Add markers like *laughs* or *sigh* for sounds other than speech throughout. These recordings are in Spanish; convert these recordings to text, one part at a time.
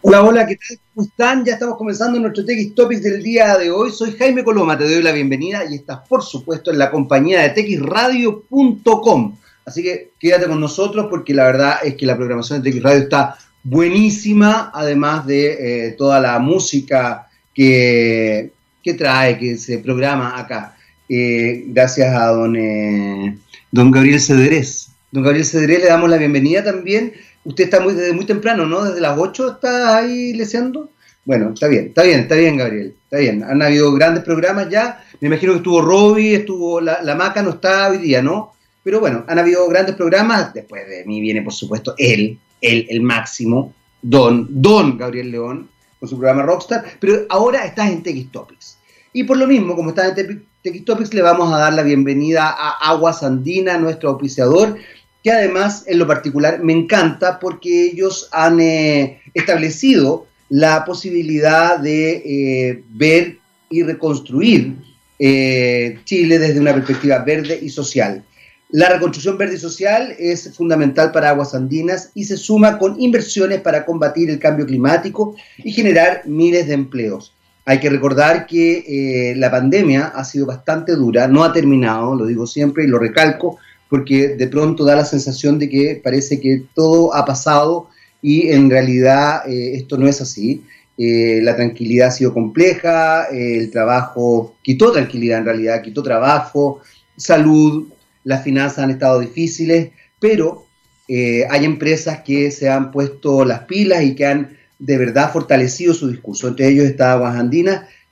Hola, hola, ¿qué tal? ¿Cómo están? Ya estamos comenzando nuestro TX Topics del día de hoy. Soy Jaime Coloma, te doy la bienvenida y estás, por supuesto, en la compañía de texradio.com. Así que quédate con nosotros porque la verdad es que la programación de TX Radio está buenísima, además de eh, toda la música que, que, trae, que se programa acá. Eh, gracias a don, eh, don Gabriel Cederés. Don Gabriel Cederés le damos la bienvenida también Usted está muy, desde muy temprano, ¿no? Desde las 8 está ahí leseando. Bueno, está bien, está bien, está bien, Gabriel. Está bien. Han habido grandes programas ya. Me imagino que estuvo Robbie, estuvo la, la Maca, no está hoy día, ¿no? Pero bueno, han habido grandes programas. Después de mí viene, por supuesto, él, él, el máximo, Don, Don Gabriel León, con su programa Rockstar. Pero ahora estás en TX Topics. Y por lo mismo, como estás en TX Topics, le vamos a dar la bienvenida a Aguas Andina, nuestro auspiciador que además en lo particular me encanta porque ellos han eh, establecido la posibilidad de eh, ver y reconstruir eh, Chile desde una perspectiva verde y social. La reconstrucción verde y social es fundamental para Aguas Andinas y se suma con inversiones para combatir el cambio climático y generar miles de empleos. Hay que recordar que la pandemia ha sido bastante dura, no ha terminado, lo digo siempre y lo recalco, porque de pronto da la sensación de que parece que todo ha pasado y en realidad eh, esto no es así. Eh, la tranquilidad ha sido compleja, eh, el trabajo quitó tranquilidad en realidad, quitó trabajo, salud, las finanzas han estado difíciles, pero hay empresas que se han puesto las pilas y que han de verdad fortalecido su discurso. Entre ellos está Aguas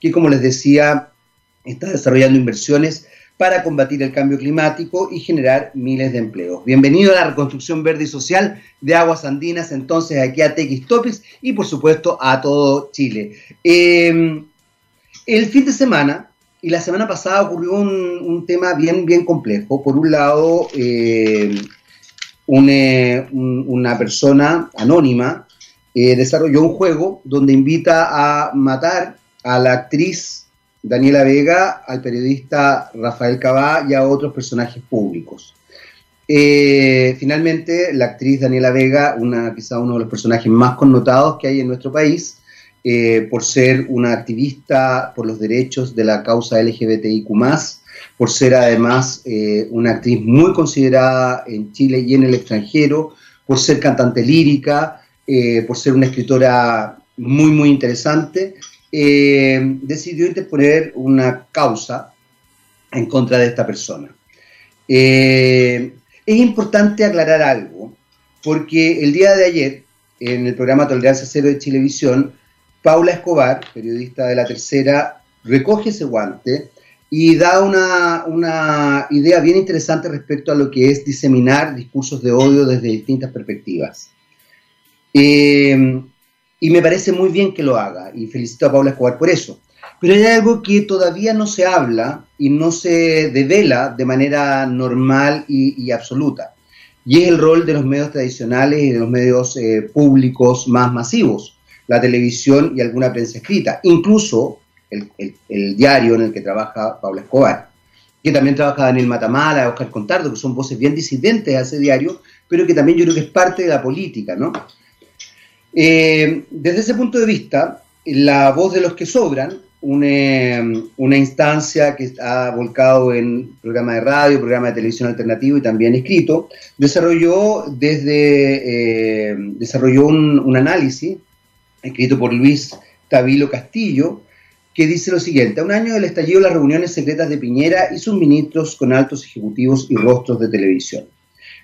que como les decía, está desarrollando inversiones para combatir el cambio climático y generar miles de empleos. Bienvenido a la reconstrucción verde y social de Aguas Andinas, entonces aquí a TX Topics y por supuesto a todo Chile. Em, el fin de semana y la semana pasada ocurrió un, tema bien, bien complejo. Por un lado, em, eh, una persona anónima eh, desarrolló un juego donde invita a matar a la actriz Daniela Vega, al periodista Rafael Cabá y a otros personajes públicos. Eh, finalmente, la actriz Daniela Vega, una, quizá uno de los personajes más connotados que hay en nuestro país, eh, por ser una activista por los derechos de la causa LGBTIQ, por ser además eh, una actriz muy considerada en Chile y en el extranjero, por ser cantante lírica, por ser una escritora muy, muy interesante eh, decidió interponer una causa en contra de esta persona. Eh, es importante aclarar algo, porque el día de ayer, en el programa Tolerancia Cero de Chilevisión, Paula Escobar, periodista de la tercera, recoge ese guante y da una, idea bien interesante respecto a lo que es diseminar discursos de odio desde distintas perspectivas. Eh, y me parece muy bien que lo haga y felicito a Paula Escobar por eso. Pero hay algo que todavía no se habla y no se devela de manera normal y, absoluta, y es el rol de los medios tradicionales y de los medios eh, públicos más masivos, la televisión y alguna prensa escrita, incluso el, diario en el que trabaja Paula Escobar, que también trabaja Daniel Matamala, Oscar Contardo, que son voces bien disidentes a ese diario, pero que también yo creo que es parte de la política, ¿no? Eh, desde ese punto de vista, la voz de los que sobran, una, instancia que ha volcado en programa de radio, programa de televisión alternativo y también escrito, desarrolló, desde, eh, desarrolló un, análisis escrito por Luis Tabilo Castillo, que dice lo siguiente, a un año del estallido las reuniones secretas de Piñera y sus ministros con altos ejecutivos y rostros de televisión.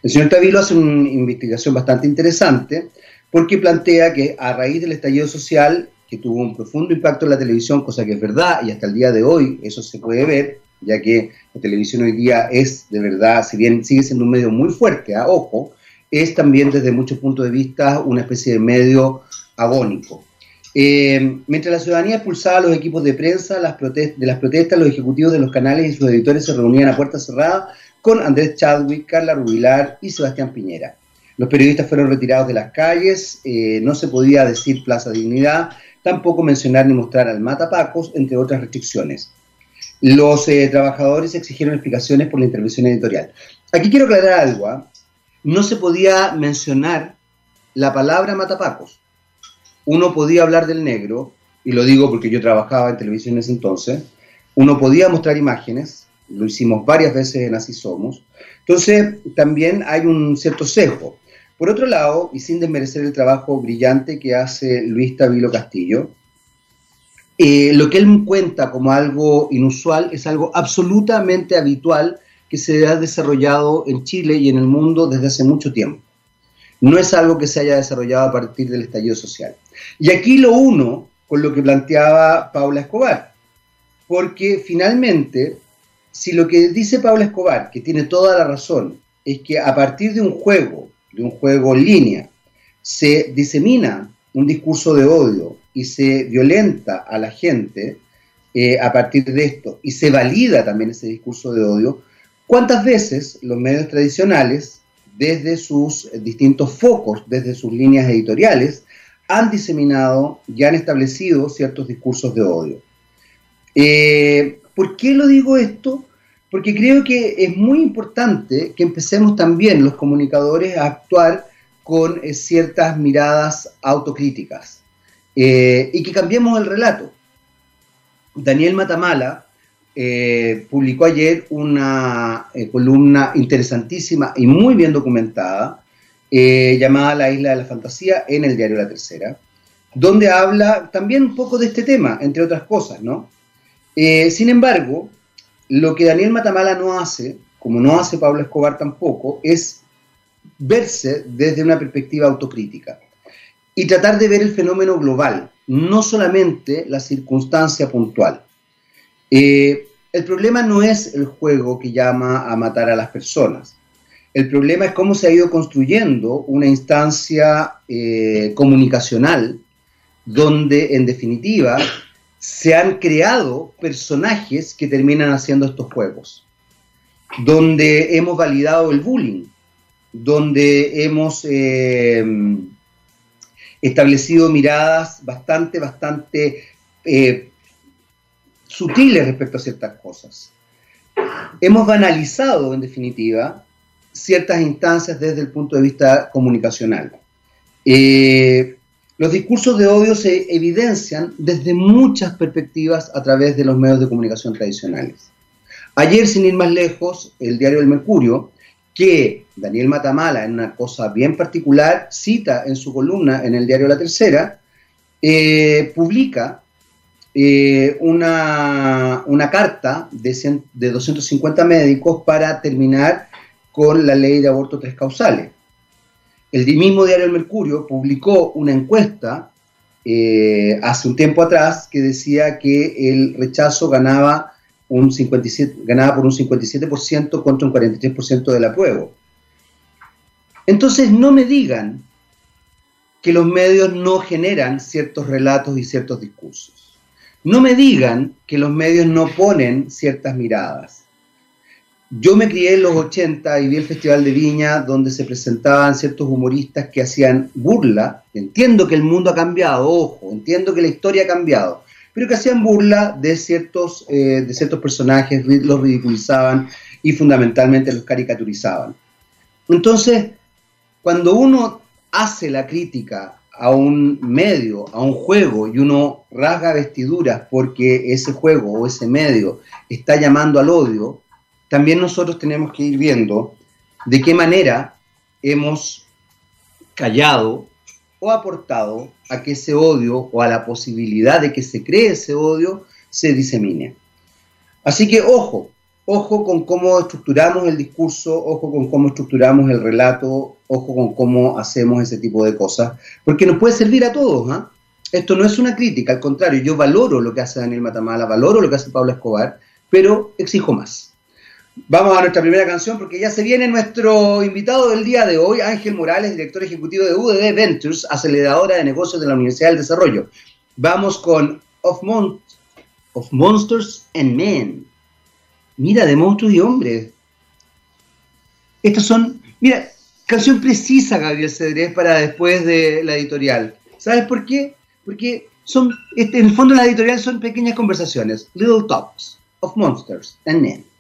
El señor Tabilo hace una investigación bastante interesante porque plantea que a raíz del estallido social, que tuvo un profundo impacto en la televisión, cosa que es verdad, y hasta el día de hoy eso se puede ver, ya que la televisión hoy día es de verdad, si bien sigue siendo un medio muy fuerte, a ojo, es también desde muchos puntos de vista una especie de medio agónico. Eh, mientras la ciudadanía expulsaba a los equipos de prensa las de las protestas, los ejecutivos de los canales y sus editores se reunían a puerta cerrada con Andrés Chadwick, Carla Rubilar y Sebastián Piñera. Los periodistas fueron retirados de las calles, eh, no se podía decir Plaza Dignidad, tampoco mencionar ni mostrar al matapacos, entre otras restricciones. Los eh, trabajadores exigieron explicaciones por la intervención editorial. Aquí quiero aclarar algo. ¿ah? No se podía mencionar la palabra matapacos. uno podía hablar del negro, y lo digo porque yo trabajaba en televisión en ese entonces, uno podía mostrar imágenes, lo hicimos varias veces en Así Somos, entonces también hay un cierto sesgo. Por otro lado, y sin desmerecer el trabajo brillante que hace Luis Tabilo Castillo, eh, lo que él cuenta como algo inusual es algo absolutamente habitual que se ha desarrollado en Chile y en el mundo desde hace mucho tiempo. No es algo que se haya desarrollado a partir del estallido social. Y aquí lo uno con lo que planteaba Paula Escobar, porque finalmente, si lo que dice Paula Escobar, que tiene toda la razón, es que a partir de un juego, de un juego en línea, se disemina un discurso de odio y se violenta a la gente eh, a partir de esto y se valida también ese discurso de odio, ¿cuántas veces los medios tradicionales, desde sus distintos focos, desde sus líneas editoriales, han diseminado y han establecido ciertos discursos de odio? Eh, ¿Por qué lo digo esto? Porque creo que es muy importante que empecemos también los comunicadores a actuar con eh, ciertas miradas autocríticas eh, y que cambiemos el relato. Daniel Matamala eh, publicó ayer una columna interesantísima y muy bien documentada llamada La Isla de la Fantasía en el diario La Tercera, donde habla también un poco de este tema, entre otras cosas, ¿no? sin embargo, lo que Daniel Matamala no hace, como no hace Pablo Escobar tampoco, es verse desde una perspectiva autocrítica y tratar de ver el fenómeno global, no solamente la circunstancia puntual. Eh, el problema no es el juego que llama a matar a las personas. El problema es cómo se ha ido construyendo una instancia eh, comunicacional donde, en definitiva, se han creado personajes que terminan haciendo estos juegos, donde hemos validado el bullying, donde hemos eh, establecido miradas bastante, bastante eh, sutiles respecto a ciertas cosas. Hemos banalizado, en definitiva, ciertas instancias desde el punto de vista comunicacional. Eh, los discursos de odio se evidencian desde muchas perspectivas a través de los medios de comunicación tradicionales. Ayer, sin ir más lejos, el diario El Mercurio que Daniel Matamala, en una cosa bien particular, cita en su columna en el diario La Tercera, eh, publica eh, una, carta de, de 250 médicos para terminar con la ley de aborto tres causales. El mismo diario El Mercurio publicó una encuesta eh, hace un tiempo atrás que decía que el rechazo ganaba un 57, ganaba por un 57% contra un 43% del apruebo. Entonces no me digan que los medios no generan ciertos relatos y ciertos discursos. No me digan que los medios no ponen ciertas miradas. Yo me crié en los 80 y vi el Festival de Viña donde se presentaban ciertos humoristas que hacían burla. Entiendo que el mundo ha cambiado, ojo, entiendo que la historia ha cambiado, pero que hacían burla de ciertos, eh, de ciertos personajes, los ridiculizaban y fundamentalmente los caricaturizaban. Entonces, cuando uno hace la crítica a un medio, a un juego, y uno rasga vestiduras porque ese juego o ese medio está llamando al odio, también nosotros tenemos que ir viendo de qué manera hemos callado o aportado a que ese odio o a la posibilidad de que se cree ese odio se disemine. Así que ojo, ojo con cómo estructuramos el discurso, ojo con cómo estructuramos el relato, ojo con cómo hacemos ese tipo de cosas, porque nos puede servir a todos. ¿ah? Esto no es una crítica, al contrario, yo valoro lo que hace Daniel Matamala, valoro lo que hace Pablo Escobar, pero exijo más. Vamos a nuestra primera canción porque ya se viene nuestro invitado del día de hoy, Ángel Morales, director ejecutivo de UDD Ventures, aceleradora de negocios de la Universidad del Desarrollo. Vamos con Of, Monsters and Men. Mira, de monstruos y hombres. Estas son, mira, canción precisa, Gabriel Cedrés, para después de la editorial. ¿Sabes por qué? Porque son, este, en el fondo la editorial son pequeñas conversaciones, little talks of monsters and men.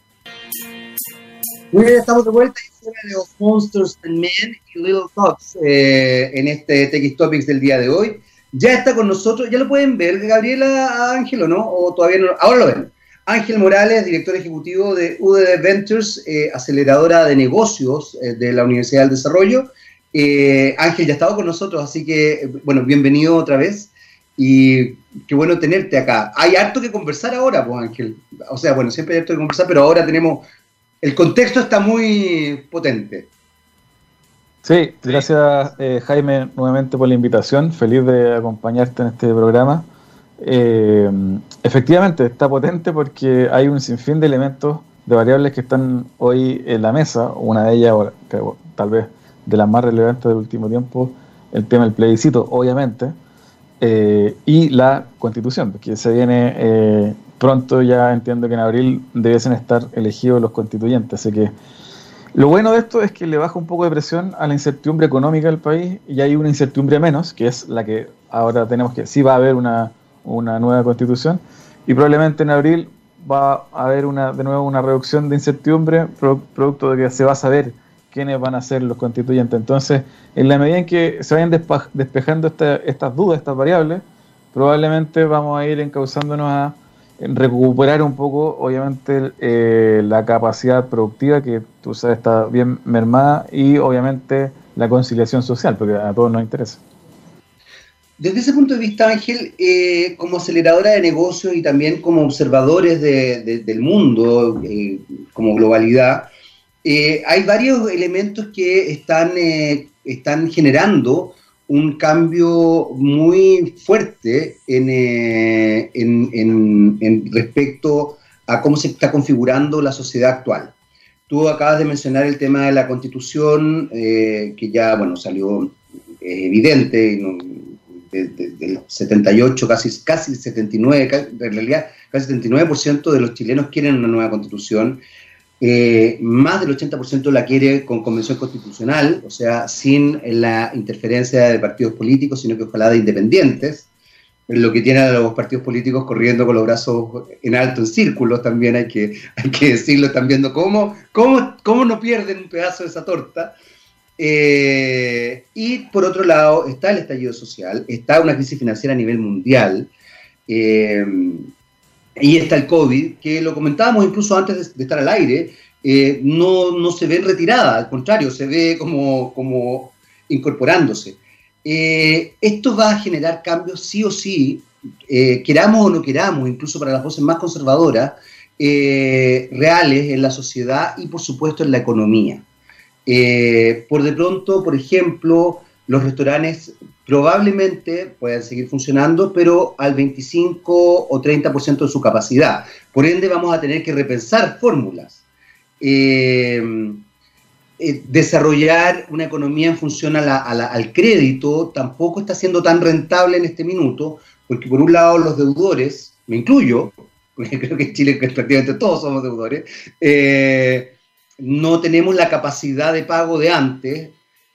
Muy bien, estamos de vuelta de Monsters and Men y Little Talks eh, en este TX Topics del día de hoy. Ya está con nosotros, ya lo pueden ver, Gabriela Ángel, ¿o no? ¿O todavía no? Ahora lo ven. Ángel Morales, director ejecutivo de UDD Ventures, eh, aceleradora de negocios eh, de la Universidad del Desarrollo. Ángel ya ha estado con nosotros, así que, bueno, bienvenido otra vez y qué bueno tenerte acá. Hay harto que conversar ahora, pues Ángel. O sea, bueno, siempre hay harto que conversar, pero ahora tenemos, el contexto está muy potente. Sí, gracias Jaime nuevamente por la invitación, feliz de acompañarte en este programa. Eh, efectivamente, está potente porque hay un sinfín de elementos, de variables que están hoy en la mesa. Una de ellas, tal vez de las más relevantes del último tiempo, el tema del plebiscito, obviamente, eh, y la constitución, que se viene eh, pronto, ya entiendo que en abril debiesen estar elegidos los constituyentes. Así que lo bueno de esto es que le baja un poco de presión a la incertidumbre económica del país y hay una incertidumbre menos, que es la que ahora tenemos que, sí va a haber una una nueva constitución y probablemente en abril va a haber una, de nuevo una reducción de incertidumbre producto de que se va a saber quiénes van a ser los constituyentes. Entonces, en la medida en que se vayan despejando estas dudas, estas variables, probablemente vamos a ir encauzándonos a recuperar un poco, obviamente, eh, la capacidad productiva que tú sabes está bien mermada y obviamente la conciliación social, porque a todos nos interesa. Desde ese punto de vista, Ángel, eh, como aceleradora de negocios y también como observadores del mundo, eh, como globalidad, hay varios elementos que están, están generando un cambio muy fuerte en, en, respecto a cómo se está configurando la sociedad actual. Tú acabas de mencionar el tema de la constitución, que ya bueno, salió evidente, del 78, casi, casi 79, en realidad casi 79% de los chilenos quieren una nueva constitución, eh, más del 80% la quiere con convención constitucional, o sea, sin la interferencia de partidos políticos, sino que ojalá de independientes, lo que tiene a los partidos políticos corriendo con los brazos en alto en círculos también hay que, *laughs* hay que decirlo, están viendo cómo, cómo, cómo no pierden un pedazo de esa torta. Eh, y por otro lado está el estallido social, está una crisis financiera a nivel mundial, eh, y está el COVID, que lo comentábamos incluso antes de, estar al aire, eh, no, no, se ve retirada, al contrario, se ve como, como incorporándose. esto va a generar cambios sí o sí, queramos o no queramos, incluso para las voces más conservadoras, reales en la sociedad y por supuesto en la economía. Eh, por de pronto, por ejemplo, los restaurantes probablemente puedan seguir funcionando, pero al 25 o 30% de su capacidad. Por ende, vamos a tener que repensar fórmulas. Eh, eh, desarrollar una economía en función al crédito tampoco está siendo tan rentable en este minuto, porque por un lado los deudores, me incluyo, *laughs* porque creo que en Chile prácticamente todos somos deudores, no tenemos la capacidad de pago de antes,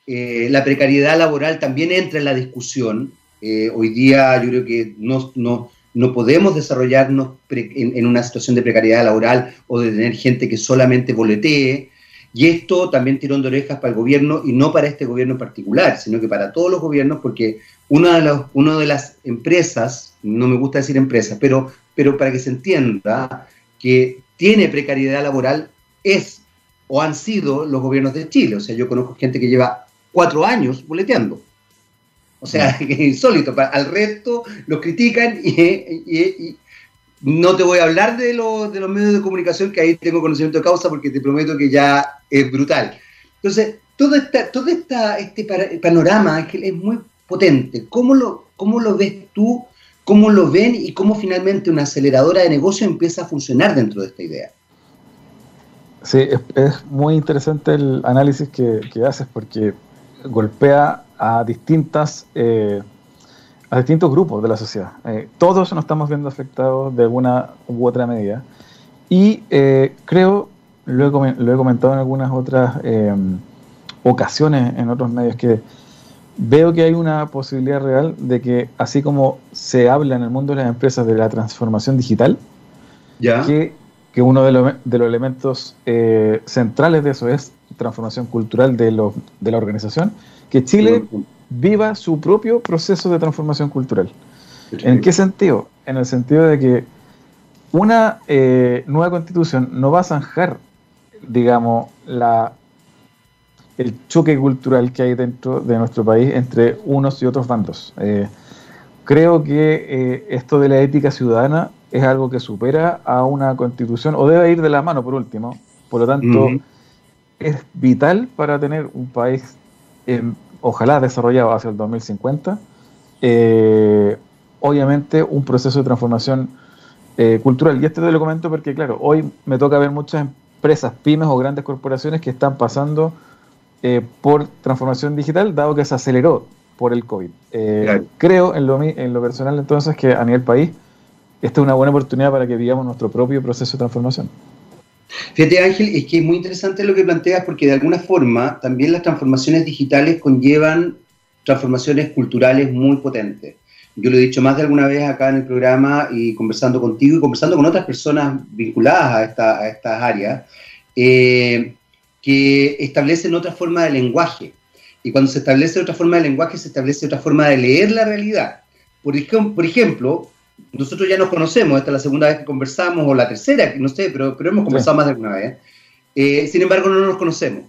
eh, la precariedad laboral también entra en la discusión. Eh, hoy día yo creo que no, no, podemos desarrollarnos en, una situación de precariedad laboral o de tener gente que solamente boletee. Y esto también tirón de orejas para el gobierno y no para este gobierno en particular, sino que para todos los gobiernos, porque una de, los, una de las empresas, no me gusta decir empresas, pero, pero para que se entienda que tiene precariedad laboral es o han sido los gobiernos de Chile. O sea, yo conozco gente que lleva cuatro años boleteando. O sea, es *laughs* insólito. Al resto los critican y, no te voy a hablar de, los, de los medios de comunicación, que ahí tengo conocimiento de causa, porque te prometo que ya es brutal. Entonces, todo, esta, todo esta, este panorama es muy potente. ¿Cómo lo, ¿Cómo lo ves tú? ¿Cómo lo ven? Y cómo finalmente una aceleradora de negocio empieza a funcionar dentro de esta idea. Sí, es, muy interesante el análisis que, haces porque golpea a distintas eh, a distintos grupos de la sociedad. Eh, todos nos estamos viendo afectados de alguna u otra medida. Y eh, creo, lo he, lo he, comentado en algunas otras ocasiones en otros medios, que veo que hay una posibilidad real de que, así como se habla en el mundo de las empresas de la transformación digital, ¿Ya? que que uno de, los, elementos eh, centrales de eso es transformación cultural de, de la organización, que Chile viva su propio proceso de transformación cultural. ¿En qué sentido? En el sentido de que una eh, nueva constitución no va a zanjar, digamos, la, el choque cultural que hay dentro de nuestro país entre unos y otros bandos. Eh, creo que eh, esto de la ética ciudadana es algo que supera a una constitución, o debe ir de la mano por último. Por lo tanto, es vital para tener un país, ojalá desarrollado hacia el 2050, obviamente un proceso de transformación eh, cultural. Y esto te lo comento porque, claro, hoy me toca ver muchas empresas, pymes o grandes corporaciones que están pasando eh, por transformación digital, dado que se aceleró por el COVID. Eh, creo en lo, en lo personal entonces que a nivel país esta es una buena oportunidad para que vivamos nuestro propio proceso de transformación. Fíjate Ángel, es que es muy interesante lo que planteas porque de alguna forma también las transformaciones digitales conllevan transformaciones culturales muy potentes. Yo lo he dicho más de alguna vez acá en el programa y conversando contigo y conversando con otras personas vinculadas a, estas áreas, eh, que establecen otra forma de lenguaje. Y cuando se establece otra forma de lenguaje, se establece otra forma de leer la realidad. Por ejemplo, nosotros ya nos conocemos, esta es la segunda vez que conversamos, o la tercera, no sé, pero, pero hemos conversado más de alguna vez. Eh, sin embargo, no nos conocemos.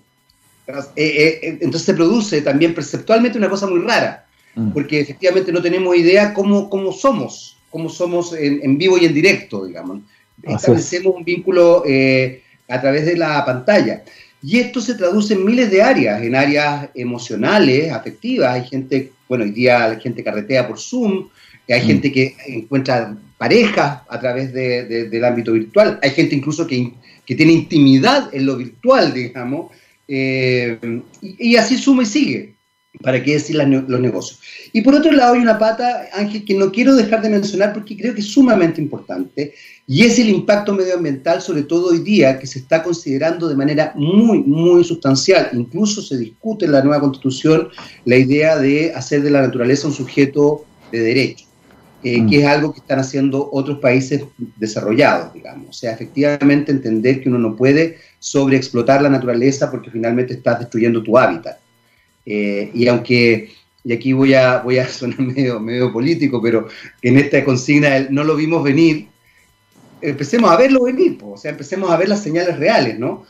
Eh, entonces se produce también perceptualmente una cosa muy rara Mm. porque efectivamente no tenemos idea cómo, cómo somos, cómo somos en, vivo y en directo, digamos. Establecemos un vínculo eh, a través de la pantalla. Y esto se traduce en miles de áreas, en áreas emocionales, afectivas. Hay gente, bueno, hoy día hay gente carretea por Zoom, hay mm. gente que encuentra parejas a través del ámbito virtual, hay gente incluso que, que tiene intimidad en lo virtual, digamos, eh, y, y, así suma y sigue. ¿Para qué decir los negocios? Y por otro lado hay una pata, Ángel, que no quiero dejar de mencionar porque creo que es sumamente importante, y es el impacto medioambiental, sobre todo hoy día, que se está considerando de manera muy, muy sustancial. Incluso se discute en la nueva constitución la idea de hacer de la naturaleza un sujeto de derecho, eh, mm. que es algo que están haciendo otros países desarrollados, digamos. O sea, efectivamente entender que uno no puede sobreexplotar la naturaleza porque finalmente estás destruyendo tu hábitat. Eh, y aunque, y aquí voy a, voy a *laughs* sonar medio, medio político, pero en esta consigna no lo vimos venir, empecemos a verlo venir, o sea, empecemos a ver las señales reales, ¿no?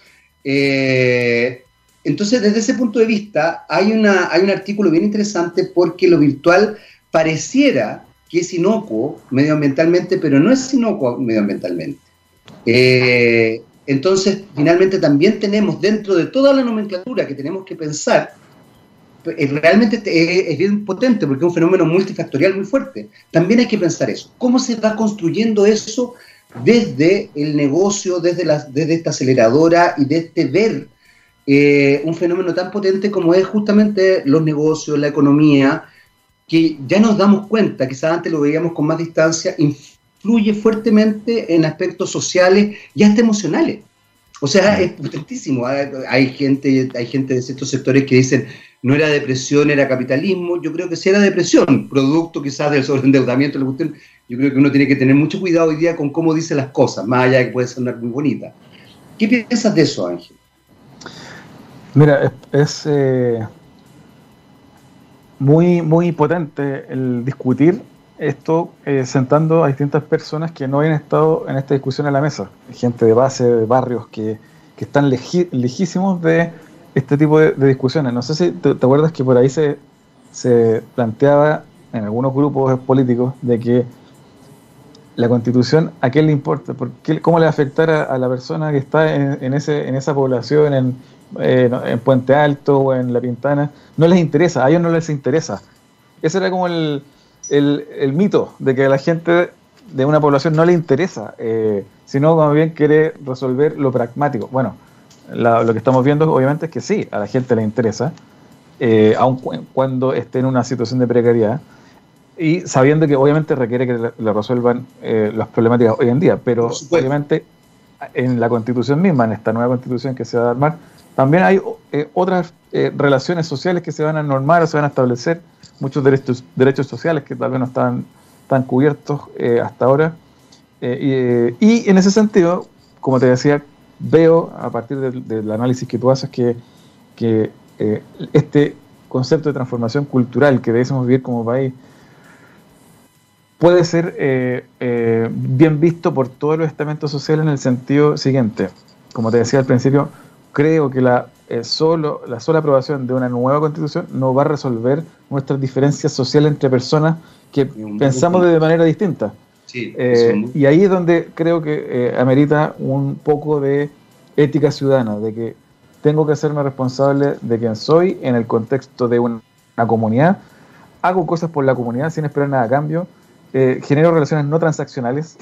Eh, entonces, desde ese punto de vista, hay, una, hay un artículo bien interesante porque lo virtual pareciera que es inocuo medioambientalmente, pero no es inocuo medioambientalmente. Eh, entonces, finalmente también tenemos dentro de toda la nomenclatura que tenemos que pensar, realmente es, bien potente porque es un fenómeno multifactorial muy fuerte. También hay que pensar eso. ¿Cómo se va construyendo eso desde el negocio, desde, desde esta aceleradora y desde este ver eh, un fenómeno tan potente como es justamente los negocios, la economía, que ya nos damos cuenta, quizás antes lo veíamos con más distancia, influye fuertemente en aspectos sociales y hasta emocionales. O sea, es potentísimo. Hay, gente, hay gente de ciertos sectores que dicen, no era depresión, era capitalismo. Yo creo que sí era depresión, producto quizás del sobreendeudamiento. Yo creo que uno tiene que tener mucho cuidado hoy día con cómo dice las cosas, más allá de que puede sonar muy bonita. ¿Qué piensas de eso, Ángel? Mira, es, eh, muy, muy potente el discutir esto eh, sentando a distintas personas que no habían estado en esta discusión en la mesa. Gente de base, de barrios que, están lejísimos de este tipo de, discusiones. No sé si te, acuerdas que por ahí se, se planteaba en algunos grupos políticos de que la constitución, ¿a quién le importa? ¿Cómo le va a afectar a, la persona que está en, ese, en esa población, en, en, Puente Alto o en La Pintana? No les interesa, a ellos no les interesa. Ese era como el, el, mito de que a la gente de una población no le interesa, eh, sino más bien quiere resolver lo pragmático. Bueno, lo que estamos viendo obviamente es que sí, a la gente le interesa, eh, aun cuando esté en una situación de precariedad, y sabiendo que obviamente requiere que le, resuelvan eh, las problemáticas hoy en día, pero obviamente en la constitución misma, en esta nueva constitución que se va a armar, también hay eh, otras relaciones sociales que se van a normar o se van a establecer, muchos derechos, derechos sociales que tal vez no están tan cubiertos hasta ahora. y en ese sentido, como te decía, veo a partir del, análisis que tú haces que, que eh, este concepto de transformación cultural que debemos vivir como país puede ser eh, eh, bien visto por todos los estamentos sociales en el sentido siguiente. Como te decía al principio, creo que la, eh, solo, la sola aprobación de una nueva constitución no va a resolver nuestras diferencias sociales entre personas que pensamos de manera distinta. y ahí es donde creo que amerita un poco de ética ciudadana, de que tengo que hacerme responsable de quién soy en el contexto de una, comunidad, hago cosas por la comunidad sin esperar nada a cambio, eh, genero relaciones no transaccionales,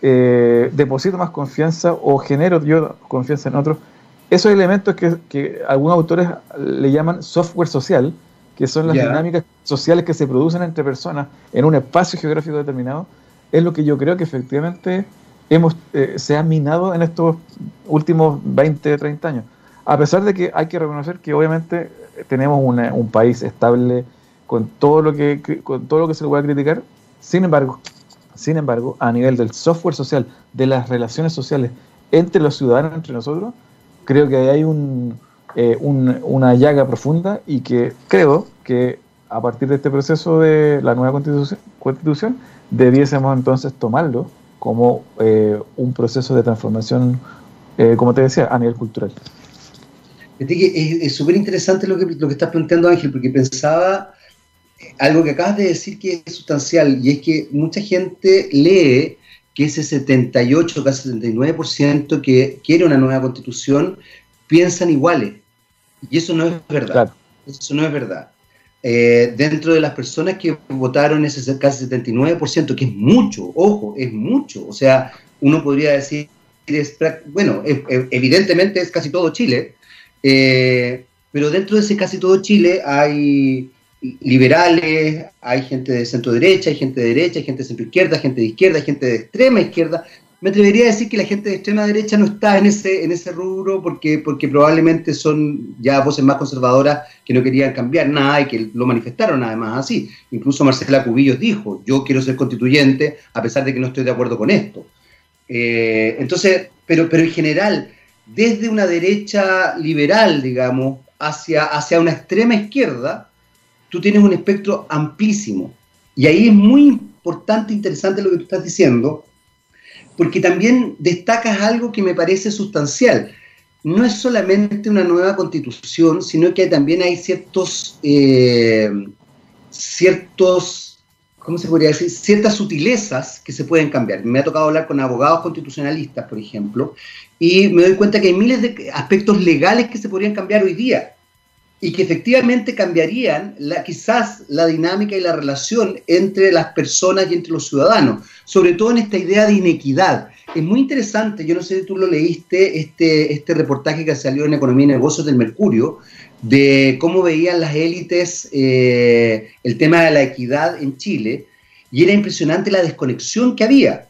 eh, deposito más confianza o genero yo confianza en otros. Esos elementos que, que algunos autores le llaman software social, que son las dinámicas sociales que se producen entre personas en un espacio geográfico determinado, es lo que yo creo que efectivamente hemos, eh, se ha minado en estos últimos 20, 30 años. A pesar de que hay que reconocer que obviamente tenemos un país estable con todo lo que con todo lo que se le pueda criticar, sin embargo, sin embargo, a nivel del software social, de las relaciones sociales entre los ciudadanos, entre nosotros, creo que hay un, eh, una llaga profunda y que creo que a partir de este proceso de la nueva constitución, constitución debiésemos entonces tomarlo como eh, un proceso de transformación, eh, como te decía, a nivel cultural. Es súper interesante lo que, lo que estás planteando, Ángel, porque pensaba algo que acabas de decir que es sustancial, y es que mucha gente lee que ese 78, casi 79% que quiere una nueva constitución, piensan iguales. Y eso no es verdad. Eso no es verdad. Eh, dentro de las personas que votaron ese casi 79%, que es mucho, ojo, es mucho. O sea, uno podría decir, bueno, evidentemente es casi todo Chile, eh, pero dentro de ese casi todo Chile hay liberales, hay gente de centro derecha, hay gente de derecha, hay gente de centro izquierda, gente de izquierda, hay gente de extrema izquierda me atrevería a decir que la gente de extrema derecha no está en ese, en ese rubro porque, porque probablemente son ya voces más conservadoras que no querían cambiar nada y que lo manifestaron además así. Incluso Marcela Cubillos dijo, yo quiero ser constituyente a pesar de que no estoy de acuerdo con esto. Eh, entonces, pero, pero en general, desde una derecha liberal, digamos, hacia, hacia una extrema izquierda, tú tienes un espectro amplísimo. Y ahí es muy importante, interesante lo que tú estás diciendo, porque también destacas algo que me parece sustancial. No es solamente una nueva constitución, sino que también hay ciertos, eh, ciertos, ¿cómo se podría decir? Ciertas sutilezas que se pueden cambiar. Me ha tocado hablar con abogados constitucionalistas, por ejemplo, y me doy cuenta que hay miles de aspectos legales que se podrían cambiar hoy día y que efectivamente cambiarían la, quizás la dinámica y la relación entre las personas y entre los ciudadanos, sobre todo en esta idea de inequidad. Es muy interesante, yo no sé si tú lo leíste, este, este reportaje que salió en Economía y Negocios del Mercurio, de cómo veían las élites eh, el tema de la equidad en Chile, y era impresionante la desconexión que había.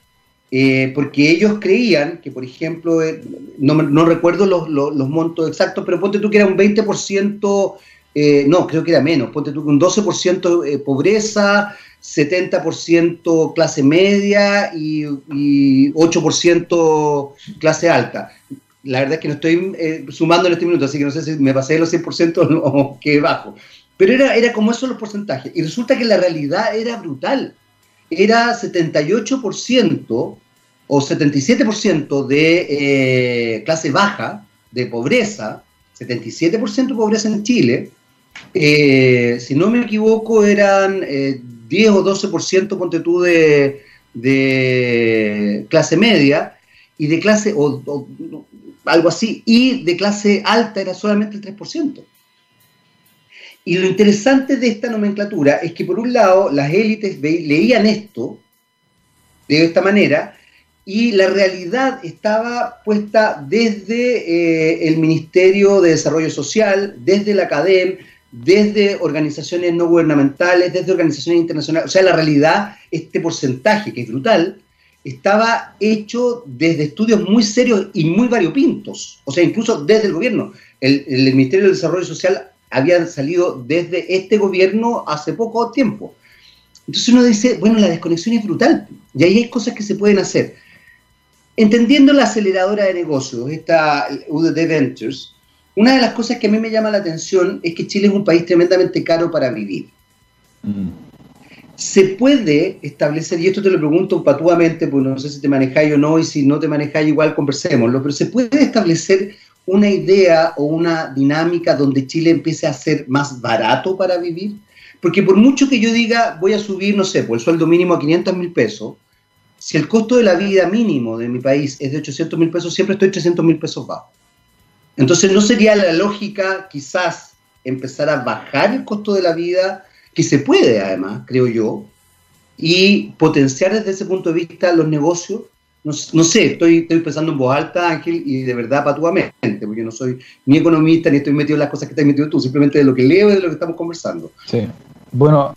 Eh, porque ellos creían que, por ejemplo, eh, no, recuerdo los, montos exactos, pero ponte tú que era un 20%, eh, no, creo que era menos, ponte tú que un 12% pobreza, 70% clase media y, 8% clase alta. La verdad es que no estoy sumando en este minuto, así que no sé si me pasé de los 100% o *laughs* qué bajo. Pero era, era como esos los porcentajes. Y resulta que la realidad era brutal. Era 78% o 77% de eh, clase baja, de pobreza, 77% de pobreza en Chile, eh, si no me equivoco eran 10 eh, o 12% ponte tú de, de, clase media y de clase, o, algo así, y de clase alta era solamente el 3%. Y lo interesante de esta nomenclatura es que por un lado las élites leían esto de esta manera y la realidad estaba puesta desde eh, el Ministerio de Desarrollo Social, desde la CADEM, desde organizaciones no gubernamentales, desde organizaciones internacionales. O sea, la realidad, este porcentaje, que es brutal, estaba hecho desde estudios muy serios y muy variopintos. O sea, incluso desde el gobierno. El, el Ministerio de Desarrollo Social había salido desde este gobierno hace poco tiempo. Entonces uno dice, bueno, la desconexión es brutal. Y ahí hay cosas que se pueden hacer. Entendiendo la aceleradora de negocios, esta UDD Ventures, Una de las cosas que a mí me llama la atención es que Chile es un país tremendamente caro para vivir. Mm. Se puede establecer, y esto te lo pregunto patuamente, porque no sé si te manejáis o no, y si no te manejáis igual conversémoslo, pero se puede establecer una idea o una dinámica donde Chile empiece a ser más barato para vivir? Porque por mucho que yo diga, voy a subir, no sé, por el sueldo mínimo a 500 mil pesos, si el costo de la vida mínimo de mi país es de 800 mil pesos, siempre estoy 300 mil pesos bajo. Entonces, ¿no sería la lógica quizás empezar a bajar el costo de la vida, que se puede además, creo yo, y potenciar desde ese punto de vista los negocios? No, sé, estoy, estoy pensando en voz alta, Ángel, y de verdad patuamente, porque yo no soy ni economista ni estoy metido en las cosas que estás metido tú, simplemente de lo que leo y de lo que estamos conversando. Sí. Bueno,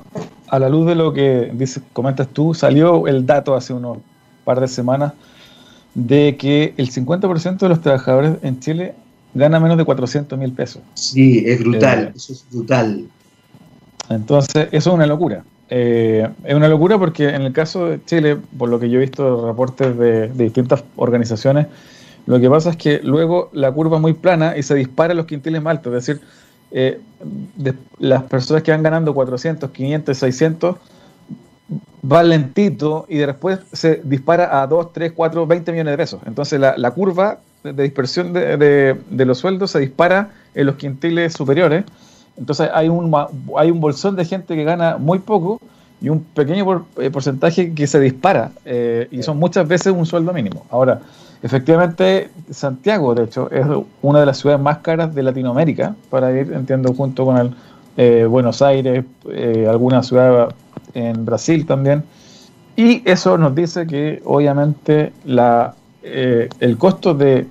a la luz de lo que dices, comentas tú, salió el dato hace unos par de semanas de que el 50% de los trabajadores en Chile gana menos de 400 mil pesos. Sí, es brutal, eh, eso es brutal. Entonces, eso es una locura. Eh, es una locura porque en el caso de Chile, por lo que yo he visto reportes de, distintas organizaciones, lo que pasa es que luego la curva es muy plana y se dispara los quintiles más altos. Es decir, eh, las personas que van ganando 400, 500, 600 va lentito y después se dispara a 2, 3, 4, 20 millones de pesos. Entonces la, curva de dispersión de, los sueldos se dispara en los quintiles superiores. Entonces hay un, hay un bolsón de gente que gana muy poco y un pequeño eh, porcentaje que se dispara eh, y son muchas veces un sueldo mínimo. Ahora, efectivamente, Santiago, de hecho, es una de las ciudades más caras de Latinoamérica para ir, entiendo, junto con el, eh, Buenos Aires, alguna ciudad en Brasil también. Y eso nos dice que obviamente la, el costo de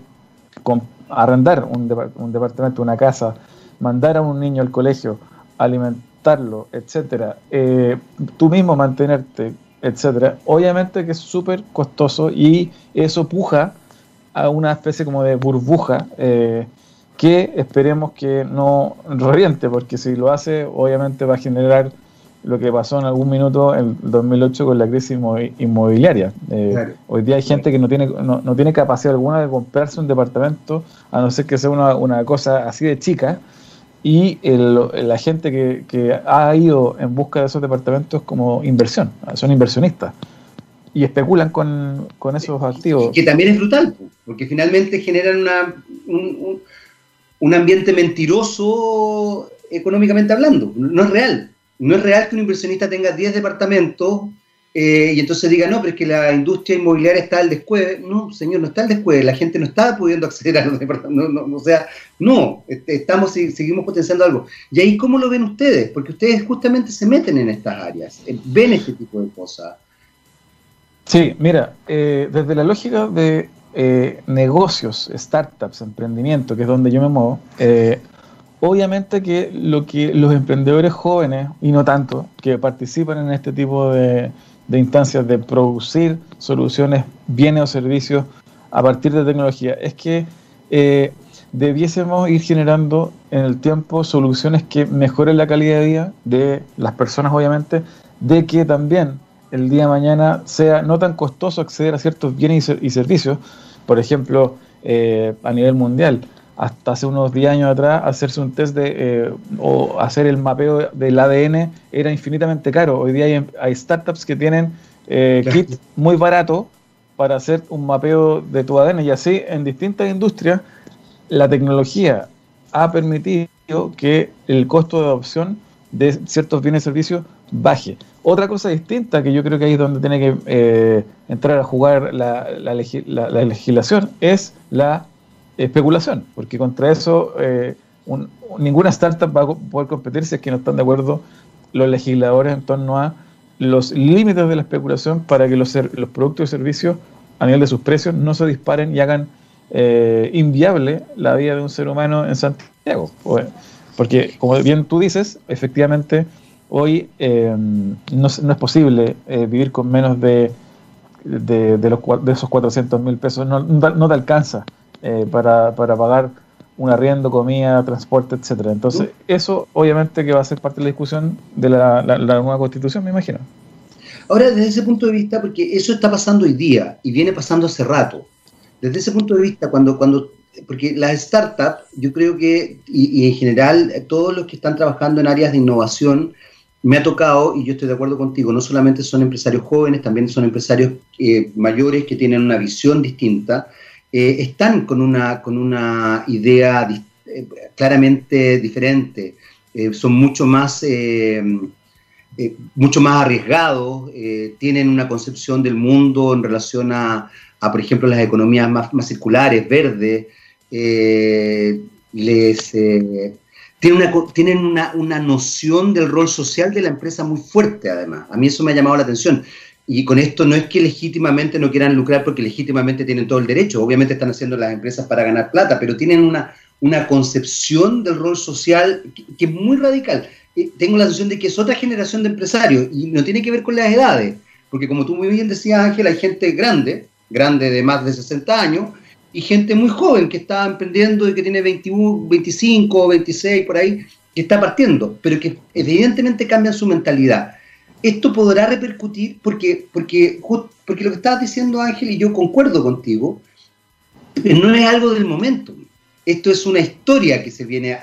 arrendar un, un departamento, una casa, mandar a un niño al colegio, alimentarlo, etcétera, eh, tú mismo mantenerte, etcétera, obviamente que es súper costoso y eso puja a una especie como de burbuja eh, que esperemos que no reviente, porque si lo hace, obviamente va a generar lo que pasó en algún minuto en 2008 con la crisis inmobiliaria. Eh, hoy día hay gente que no tiene, no, tiene capacidad alguna de comprarse un departamento, a no ser que sea una, una cosa así de chica, y la gente que, ha ido en busca de esos departamentos como inversión, son inversionistas y especulan con, esos activos. Que también es brutal, porque finalmente generan una, un, un, ambiente mentiroso económicamente hablando, no es real. No es real que un inversionista tenga 10 departamentos eh, y entonces diga, no, pero es que la industria inmobiliaria está al descueve. No, señor, no está al descueve, la gente no está pudiendo acceder a los *laughs* departamentos. o sea, no, este, estamos, seguimos potenciando algo. ¿Y ahí cómo lo ven ustedes? Porque ustedes justamente se meten en estas áreas, eh, ven este tipo de cosas. Sí, mira, eh, desde la lógica de negocios, startups, emprendimiento, que es donde yo me muevo, obviamente que lo que los emprendedores jóvenes, y no tanto, que participan en este tipo de, de instancias de producir soluciones, bienes o servicios a partir de tecnología, es que eh, debiésemos ir generando en el tiempo soluciones que mejoren la calidad de vida de las personas, obviamente, de que también el día de mañana sea no tan costoso acceder a ciertos bienes y, servicios, por ejemplo, eh, a nivel mundial hasta hace unos 10 años atrás, hacerse un test de, eh, o hacer el mapeo del ADN era infinitamente caro. Hoy día hay, startups que tienen eh, kits muy baratos para hacer un mapeo de tu ADN y así en distintas industrias la tecnología ha permitido que el costo de adopción de ciertos bienes y servicios baje. Otra cosa distinta que yo creo que ahí es donde tiene que eh, entrar a jugar la, la legislación es la especulación, porque contra eso eh, ninguna startup va a poder competir si es que no están de acuerdo los legisladores en torno a los límites de la especulación para que los, los productos y servicios a nivel de sus precios no se disparen y hagan eh, inviable la vida de un ser humano en Santiago. Porque, como bien tú dices, efectivamente hoy eh, no, es posible vivir con menos de, de esos 400 mil pesos, no, no te alcanza eh, para, pagar un arriendo, comida, transporte, etcétera. Entonces, eso obviamente que va a ser parte de la discusión de la, nueva constitución, me imagino. Ahora, desde ese punto de vista, porque eso está pasando hoy día y viene pasando hace rato, desde ese punto de vista, cuando, cuando porque las startups, yo creo que, y, en general, todos los que están trabajando en áreas de innovación, me ha tocado, y yo estoy de acuerdo contigo, no solamente son empresarios jóvenes, también son empresarios eh, mayores que tienen una visión distinta, eh, están con una, con una idea eh, claramente diferente, son mucho más, mucho más arriesgados, tienen una concepción del mundo en relación a, a por ejemplo, las economías más, más circulares, verdes, les tienen, tienen una, una, noción del rol social de la empresa muy fuerte, además. A mí eso me ha llamado la atención. Y con esto no es que legítimamente no quieran lucrar porque legítimamente tienen todo el derecho. Obviamente están haciendo las empresas para ganar plata, pero tienen una, una concepción del rol social que, es muy radical. Eh, tengo la sensación de que es otra generación de empresarios y no tiene que ver con las edades. Porque como tú muy bien decías, Ángel, hay gente grande, grande de más de 60 años, y gente muy joven que está emprendiendo y que tiene 21, 25, 26 por ahí, que está partiendo, pero que evidentemente cambian su mentalidad. Esto podrá repercutir porque, porque, porque lo que estabas diciendo Ángel y yo concuerdo contigo, no es algo del momento. Esto es una historia que se viene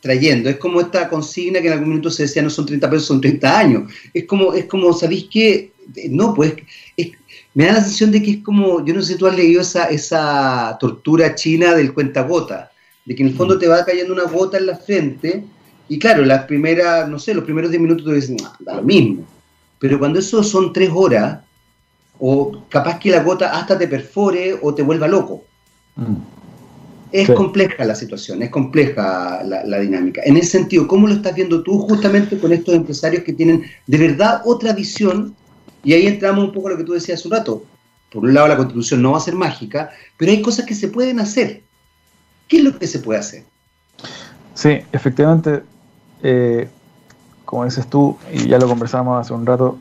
trayendo. Es como esta consigna que en algún momento se decía no son 30 pesos, son 30 años. Es como, es como ¿sabéis qué? No, pues es, me da la sensación de que es como, yo no sé si tú has leído esa, esa tortura china del cuentagota, de que en el fondo mm. te va cayendo una gota en la frente, y claro, las primeras, no sé, los primeros 10 minutos te dicen, ah, da lo mismo. Pero cuando eso son 3 horas, o capaz que la gota hasta te perfore o te vuelva loco. Mm. Es compleja la situación, es compleja la, la, dinámica. En ese sentido, ¿cómo lo estás viendo tú justamente con estos empresarios que tienen de verdad otra visión y ahí entramos un poco a lo que tú decías hace un rato. Por un lado, la constitución no va a ser mágica, pero hay cosas que se pueden hacer. ¿Qué es lo que se puede hacer? Sí, efectivamente, eh, como dices tú, y ya lo conversamos hace un rato,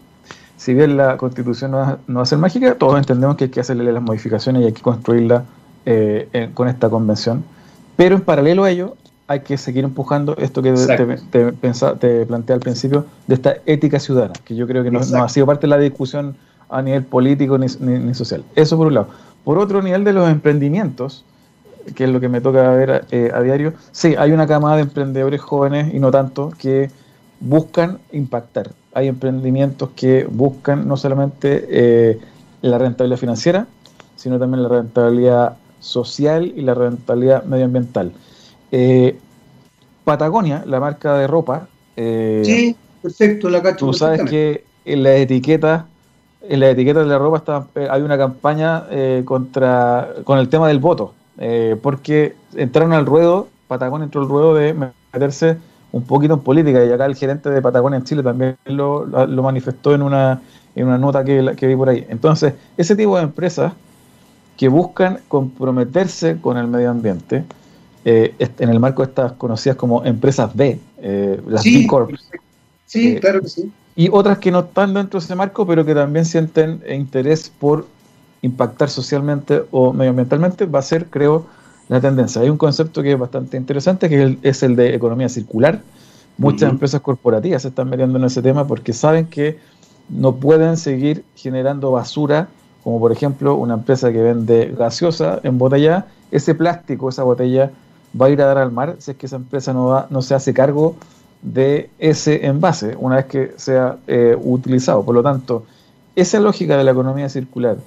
si bien la constitución no va, a ser mágica, todos entendemos que hay que hacerle las modificaciones y hay que construirla eh, con esta convención. Pero en paralelo a ello, hay que seguir empujando esto que te, te, planteé al principio, de esta ética ciudadana, que yo creo que no, ha sido parte de la discusión a nivel político ni, social. Eso por un lado. Por otro, nivel de los emprendimientos, que es lo que me toca ver eh, a diario, sí, hay una camada de emprendedores jóvenes y no tanto que buscan impactar. Hay emprendimientos que buscan no solamente eh, la rentabilidad financiera, sino también la rentabilidad social y la rentabilidad medioambiental. Eh, Patagonia, la marca de ropa. Sí, perfecto, la cacho. Tú sabes que en la etiqueta, en la etiqueta de la ropa está, hay una campaña contra con el tema del voto, porque entraron al ruedo, Patagonia entró al ruedo de meterse un poquito en política y acá el gerente de Patagonia en Chile también lo, manifestó en una, en una nota que, que vi por ahí. Entonces, ese tipo de empresas que buscan comprometerse con el medio ambiente, eh, en el marco de estas conocidas como empresas B, eh, las B Corp. Sí, eh, claro que sí. Y otras que no están dentro de ese marco, pero que también sienten interés por impactar socialmente o medioambientalmente, va a ser, creo, la tendencia. Hay un concepto que es bastante interesante, que es el, de economía circular. Muchas empresas corporativas se están metiendo en ese tema porque saben que no pueden seguir generando basura, como por ejemplo una empresa que vende gaseosa en botella, ese plástico, esa botella va a ir a dar al mar si es que esa empresa no, no se hace cargo de ese envase una vez que sea eh, utilizado. Por lo tanto, esa lógica de la economía circular,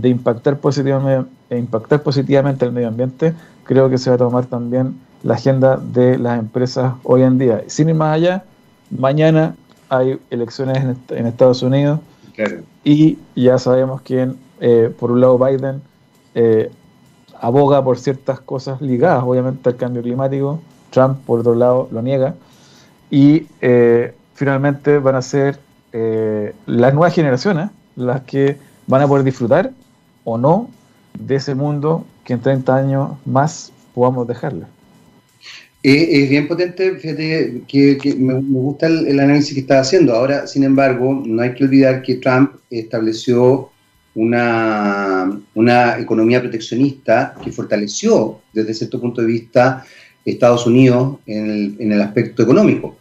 de impactar positivamente, e impactar positivamente el medio ambiente, creo que se va a tomar también la agenda de las empresas hoy en día. Sin ir más allá, mañana hay elecciones en, Estados Unidos y ya sabemos quién, eh, por un lado Biden, eh, aboga por ciertas cosas ligadas, obviamente, al cambio climático. Trump, por otro lado, lo niega. Y eh, finalmente van a ser eh, las nuevas generaciones las que van a poder disfrutar o no de ese mundo que en 30 años más podamos dejarle. Es bien potente, fíjate que, me, gusta el, el, análisis que está haciendo. Ahora, sin embargo, no hay que olvidar que Trump estableció una, una economía proteccionista que fortaleció desde cierto punto de vista Estados Unidos en el, en el aspecto económico.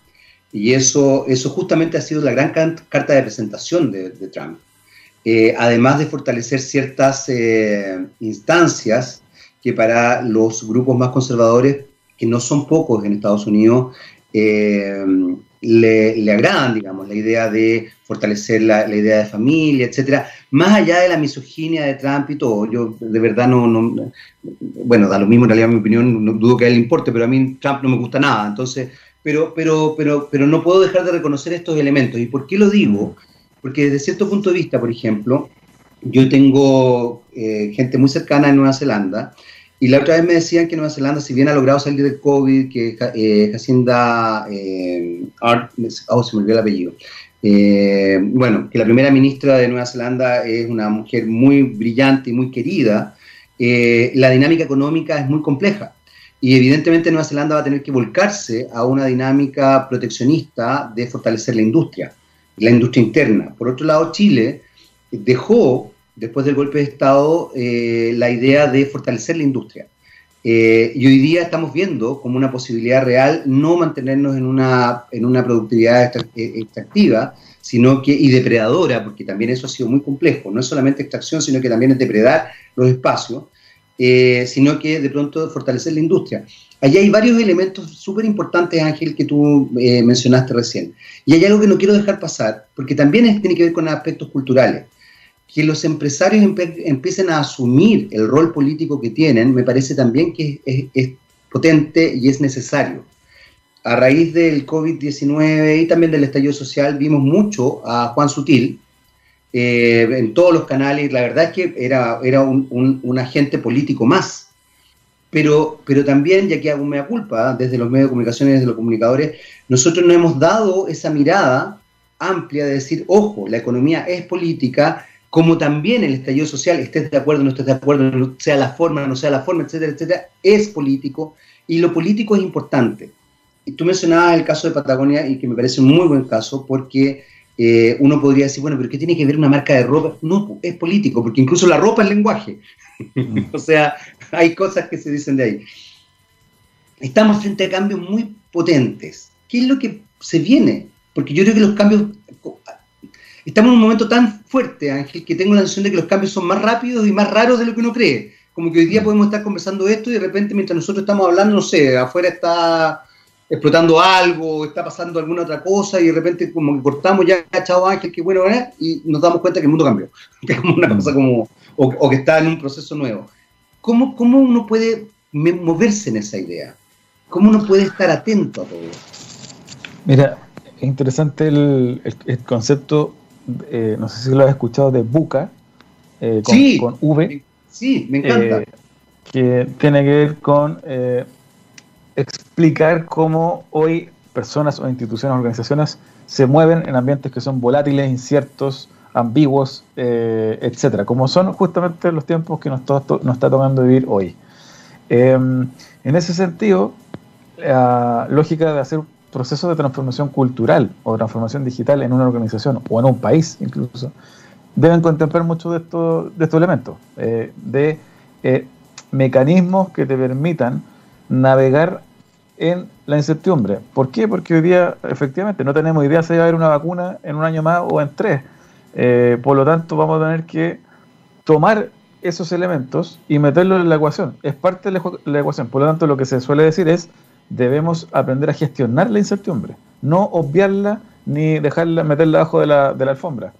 Y eso, eso justamente ha sido la gran carta de presentación de, Trump. Eh, además de fortalecer ciertas eh, instancias que para los grupos más conservadores, que no son pocos en Estados Unidos, eh, le, agradan, digamos, la idea de fortalecer la, idea de familia, etcétera, más allá de la misoginia de Trump y todo. Yo de verdad no, no bueno, da lo mismo en realidad mi opinión, no dudo que a él le importe, pero a mí Trump no me gusta nada, entonces, pero, pero, pero, pero no puedo dejar de reconocer estos elementos. ¿Y por qué lo digo? Porque desde cierto punto de vista, por ejemplo, yo tengo eh, gente muy cercana en Nueva Zelanda y la otra vez me decían que Nueva Zelanda, si bien ha logrado salir del COVID, que eh, Jacinda eh, Art, oh, se me olvidó el apellido, eh, bueno, que la primera ministra de Nueva Zelanda es una mujer muy brillante y muy querida, eh, la dinámica económica es muy compleja. Y evidentemente Nueva Zelanda va a tener que volcarse a una dinámica proteccionista de fortalecer la industria, la industria interna. Por otro lado, Chile dejó después del golpe de Estado, eh, la idea de fortalecer la industria. Eh, y hoy día estamos viendo como una posibilidad real no mantenernos en una, en una productividad eh, extractiva, sino que, y depredadora, porque también eso ha sido muy complejo, no es solamente extracción, sino que también es depredar los espacios, sino que de pronto fortalecer la industria. Allí hay varios elementos súper importantes, Ángel, que tú mencionaste recién. Y hay algo que no quiero dejar pasar, porque también tiene que ver con aspectos culturales que los empresarios empiecen a asumir el rol político que tienen, me parece también que es, potente y es necesario. A raíz del COVID-19 y también del estallido social, vimos mucho a Juan Sutil eh, en todos los canales. La verdad es que era, era un, agente político más. Pero, pero también, ya que hago mea culpa, desde los medios de comunicación desde los comunicadores, nosotros no hemos dado esa mirada amplia de decir, ojo, la economía es política, como también el estallido social, estés de acuerdo no estés de acuerdo, sea la forma, no sea la forma, etcétera, etcétera, es político y lo político es importante. Y tú mencionabas el caso de Patagonia y que me parece un muy buen caso porque eh, uno podría decir, bueno, pero ¿qué tiene que ver una marca de ropa? No, es político, porque incluso la ropa es lenguaje. *laughs* o sea, hay cosas que se dicen de ahí. Estamos frente a cambios muy potentes. ¿Qué es lo que se viene? Porque yo creo que los cambios estamos en un momento tan fuerte, Ángel, que tengo la sensación de que los cambios son más rápidos y más raros de lo que uno cree. Como que hoy día podemos estar conversando esto y de repente mientras nosotros estamos hablando, no sé, afuera está explotando algo, está pasando alguna otra cosa y de repente como que cortamos ya, chao Ángel, qué bueno, ¿eh? y nos damos cuenta que el mundo cambió, *laughs* que es como una mm. cosa como, o, que está en un proceso nuevo. ¿Cómo, ¿Cómo uno puede moverse en esa idea? ¿Cómo uno puede estar atento a todo Mira, es interesante el, el concepto eh, no sé si lo has escuchado, de Buca, eh, con, V. Sí, me encanta. Eh, que tiene que ver con explicar cómo hoy personas o instituciones o organizaciones se mueven en ambientes que son volátiles, inciertos, ambiguos, etcétera, como son justamente los tiempos que nos, nos está tomando vivir hoy. en ese sentido, la lógica de hacer procesos de transformación cultural o transformación digital en una organización o en un país incluso, deben contemplar muchos de estos, de estos elementos, eh, de eh, mecanismos que te permitan navegar en la incertidumbre. ¿Por qué? Porque hoy día efectivamente no tenemos idea si va a haber una vacuna en un año más o en tres. Eh, por lo tanto, vamos a tener que tomar esos elementos y meterlos en la ecuación. Es parte de la ecuación. Por lo tanto, lo que se suele decir es debemos aprender a gestionar la incertidumbre, no obviarla ni dejarla, meterla abajo de la, de la alfombra,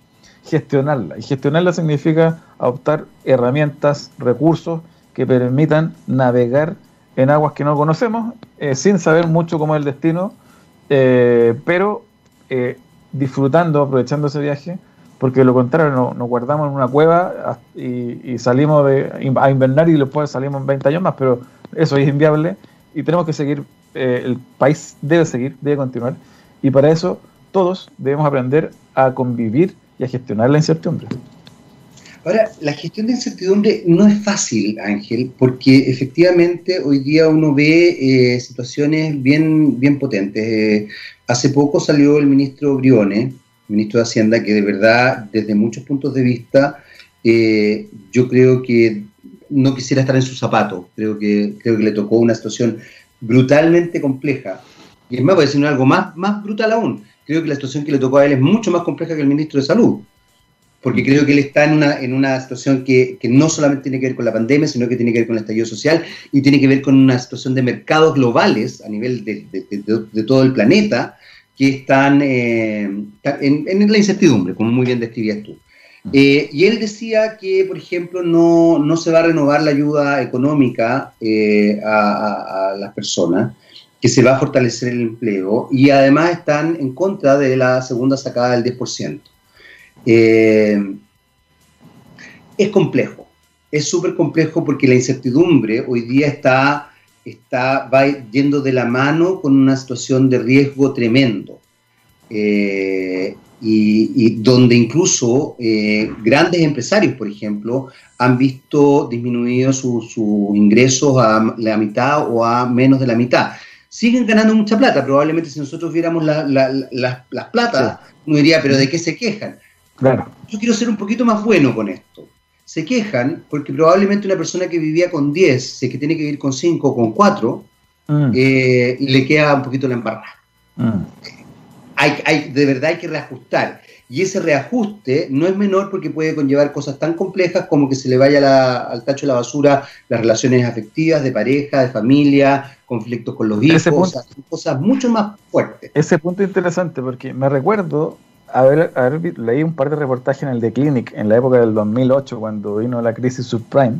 gestionarla. Y gestionarla significa adoptar herramientas, recursos que permitan navegar en aguas que no conocemos, eh, sin saber mucho cómo es el destino, eh, pero disfrutando, aprovechando ese viaje, porque de lo contrario nos, guardamos en una cueva y, salimos de, a invernar y después salimos en 20 años más, pero eso es inviable y tenemos que seguir, eh, el país debe seguir, debe continuar, y para eso todos debemos aprender a convivir y a gestionar la incertidumbre. Ahora, la gestión de incertidumbre no es fácil, Ángel, porque efectivamente hoy día uno ve eh, situaciones bien, bien potentes. Eh, hace poco salió el ministro Briones, ministro de Hacienda, que de verdad, desde muchos puntos de vista, yo creo que no quisiera estar en su zapato. Creo que, creo que le tocó una situación brutalmente compleja. Y es más, voy a decir algo más, más brutal aún. Creo que la situación que le tocó a él es mucho más compleja que el ministro de Salud. porque creo que él está en una, en una situación que, no solamente tiene que ver con la pandemia, sino que tiene que ver con el estallido social y tiene que ver con una situación de mercados globales a nivel de, todo el planeta que están eh, en, la incertidumbre, como muy bien describías tú. Eh, y él decía que, por ejemplo, no, se va a renovar la ayuda económica eh, a, a, las personas, que se va a fortalecer el empleo y además están en contra de la segunda sacada del 10%. Eh, es complejo, es súper complejo porque la incertidumbre hoy día está, está va yendo de la mano con una situación de riesgo tremendo. Eh, y, donde incluso eh, grandes empresarios, por ejemplo, han visto disminuidos sus ingresos a la mitad o a menos de la mitad. Siguen ganando mucha plata, probablemente si nosotros viéramos las plata, no diría, pero ¿de qué se quejan? Yo quiero ser un poquito más bueno con esto. Se quejan porque probablemente una persona que vivía con 10, si que tiene que vivir con 5 o con 4, mm. eh, le queda un poquito la embarrada. Mm. Hay, de verdad hay que reajustar. Y ese reajuste no es menor porque puede conllevar cosas tan complejas como que se le vaya al tacho de la basura las relaciones afectivas, de pareja, de familia, conflictos con los hijos, cosas mucho más fuertes. Ese punto es interesante porque me recuerdo haber, haber, leí un par de reportajes en el The Clinic en la época del 2008, cuando vino la crisis subprime,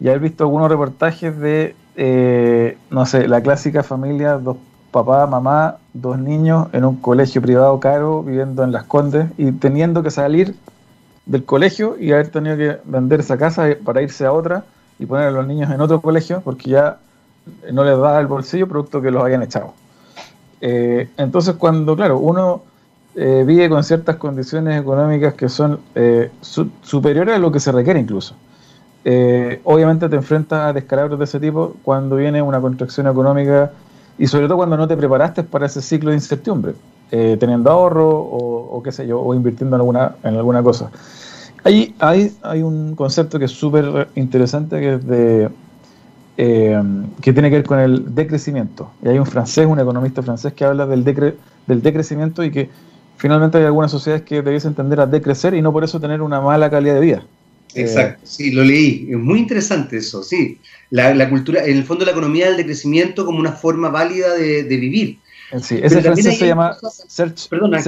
y haber visto algunos reportajes de, eh, no sé, la clásica familia, dos papás, mamá, dos niños en un colegio privado caro, viviendo en Las Condes y teniendo que salir del colegio y haber tenido que vender esa casa para irse a otra y poner a los niños en otro colegio porque ya no les da el bolsillo producto que los habían echado. Eh, entonces cuando, claro, uno eh, vive con ciertas condiciones económicas que son eh, superiores a lo que se requiere incluso. Eh, obviamente te enfrentas a descalabros de ese tipo cuando viene una contracción económica y sobre todo cuando no te preparaste para ese ciclo de incertidumbre, teniendo ahorro o, qué sé yo, o invirtiendo en alguna, en alguna cosa. Hay, hay, hay un concepto que es súper interesante que es de, que tiene que ver con el decrecimiento. Y hay un francés, un economista francés que habla del, del decrecimiento y que finalmente hay algunas sociedades que debiesen tender a decrecer y no por eso tener una mala calidad de vida. Exacto, sí, lo leí. Es muy interesante eso, sí. La, cultura, en el fondo la economía del decrecimiento como una forma válida de, vivir. Sí, ese francés se llama Serge, Perdona,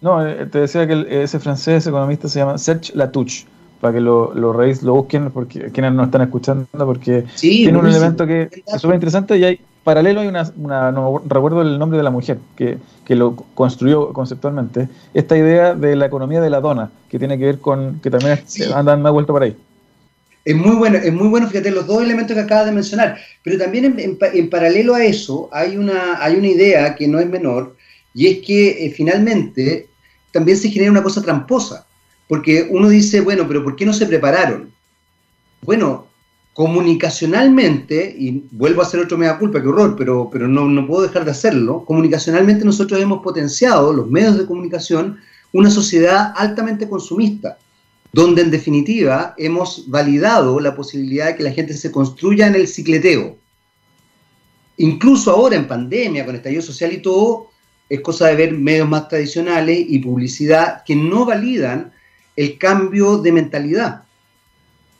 No, eh, te decía que ese francés economista se llama Serge Latouche, para que lo, lo lo busquen, porque quienes no están escuchando, porque tiene un elemento que es súper interesante y hay paralelo hay una, no recuerdo el nombre de la mujer que, lo construyó conceptualmente, esta idea de la economía de la dona, que tiene que ver con, que también andan más vuelto por ahí. Es muy bueno, es muy bueno, fíjate, los dos elementos que acabas de mencionar, pero también en, paralelo a eso hay una, hay una idea que no es menor, y es que eh, finalmente también se genera una cosa tramposa, porque uno dice, bueno, pero ¿por qué no se prepararon? Bueno, comunicacionalmente, y vuelvo a hacer otro mea culpa, que horror, pero, pero no, no puedo dejar de hacerlo, comunicacionalmente nosotros hemos potenciado, los medios de comunicación, una sociedad altamente consumista, donde en definitiva hemos validado la posibilidad de que la gente se construya en el cicleteo. Incluso ahora en pandemia, con estallido social y todo, es cosa de ver medios más tradicionales y publicidad que no validan el cambio de mentalidad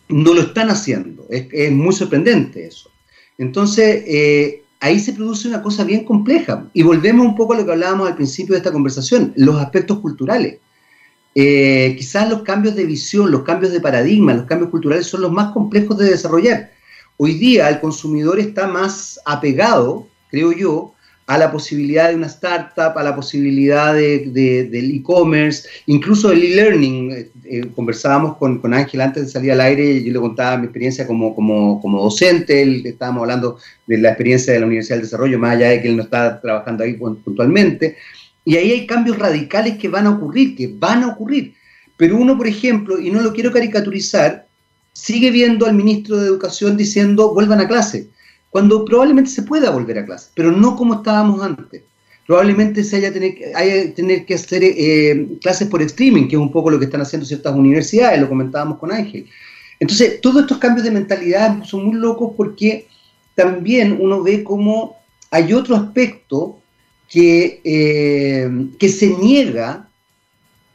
no lo están haciendo. Es, muy sorprendente eso. Entonces, eh, ahí se produce una cosa bien compleja. Y volvemos un poco a lo que hablábamos al principio de esta conversación, los aspectos culturales. Eh, quizás los cambios de visión, los cambios de paradigma, los cambios culturales son los más complejos de desarrollar. Hoy día el consumidor está más apegado, creo yo, a la posibilidad de una startup, a la posibilidad de, del e-commerce, incluso el e-learning. Eh, conversábamos con, con, Ángel antes de salir al aire, y yo le contaba mi experiencia como, como, como docente, él, estábamos hablando de la experiencia de la Universidad del Desarrollo, más allá de que él no está trabajando ahí puntualmente. Y ahí hay cambios radicales que van a ocurrir, que van a ocurrir. Pero uno, por ejemplo, y no lo quiero caricaturizar, sigue viendo al ministro de Educación diciendo vuelvan a clase cuando probablemente se pueda volver a clase, pero no como estábamos antes. Probablemente se haya tener, haya tener que hacer eh, clases por streaming, que es un poco lo que están haciendo ciertas universidades, lo comentábamos con Ángel. Entonces, todos estos cambios de mentalidad son muy locos porque también uno ve cómo hay otro aspecto que, eh, que se niega,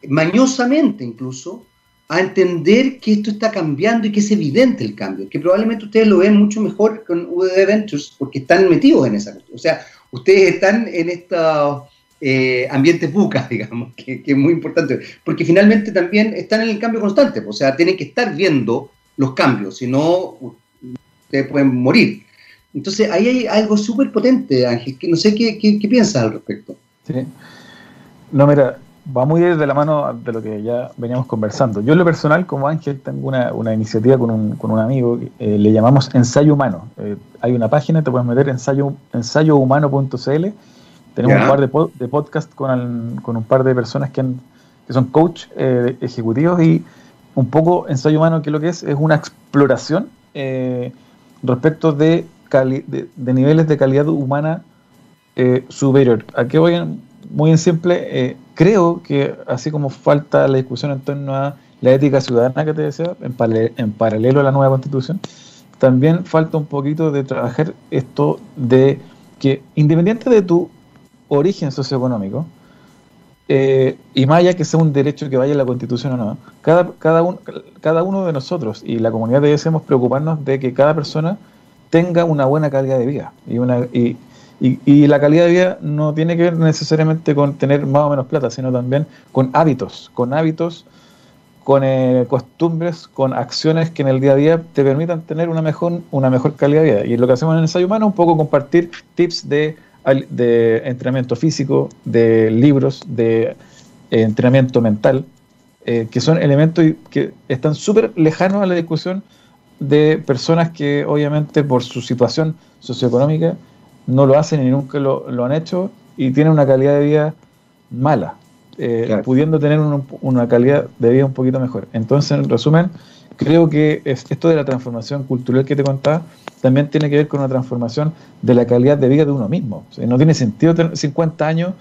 mañosamente incluso, a entender que esto está cambiando y que es evidente el cambio, que probablemente ustedes lo ven mucho mejor con UD Ventures porque están metidos en esa. O sea, ustedes están en estos eh, ambientes bucas, *laughs* digamos, que, es muy importante, porque finalmente también están en el cambio constante, o sea, tienen que estar viendo los cambios, si no, ustedes pueden morir. Entonces, ahí hay algo súper potente, Ángel, que no sé qué, qué, qué piensas al respecto. Sí. No, mira, va muy de la mano de lo que ya veníamos conversando. Yo en lo personal, como Ángel, tengo una, iniciativa con un, con un amigo, eh, le llamamos Ensayo Humano. Eh, hay una página, te puedes meter ensayo, ensayohumano.cl. Tenemos un par de, de podcasts con, con, un par de personas que, que son coach eh, ejecutivos y un poco Ensayo Humano, que lo que es, es una exploración respecto de, de, de, niveles de calidad humana superior. ¿A qué voy? muy en simple, creo que así como falta la discusión en torno a la ética ciudadana que te decía, en, paralelo a la nueva constitución, también falta un poquito de trabajar esto de que independiente de tu origen socioeconómico, eh, y más allá que sea un derecho que vaya a la constitución o no, cada, cada, cada uno de nosotros y la comunidad debemos preocuparnos de que cada persona tenga una buena calidad de vida y, una, y, la calidad de vida no tiene que ver necesariamente con tener más o menos plata, sino también con hábitos, con hábitos, con eh, costumbres, con acciones que en el día a día te permitan tener una mejor, una mejor calidad de vida. Y lo que hacemos en el ensayo humano es un poco compartir tips de, de entrenamiento físico, de libros, de eh, entrenamiento mental, eh, que son elementos que están súper lejanos a la discusión de personas que obviamente por su situación socioeconómica no lo hacen y nunca lo, han hecho y tienen una calidad de vida mala, eh, pudiendo tener una calidad de vida un poquito mejor. Entonces, en resumen, creo que esto de la transformación cultural que te contaba también tiene que ver con una transformación de la calidad de vida de uno mismo. no tiene sentido tener 50 años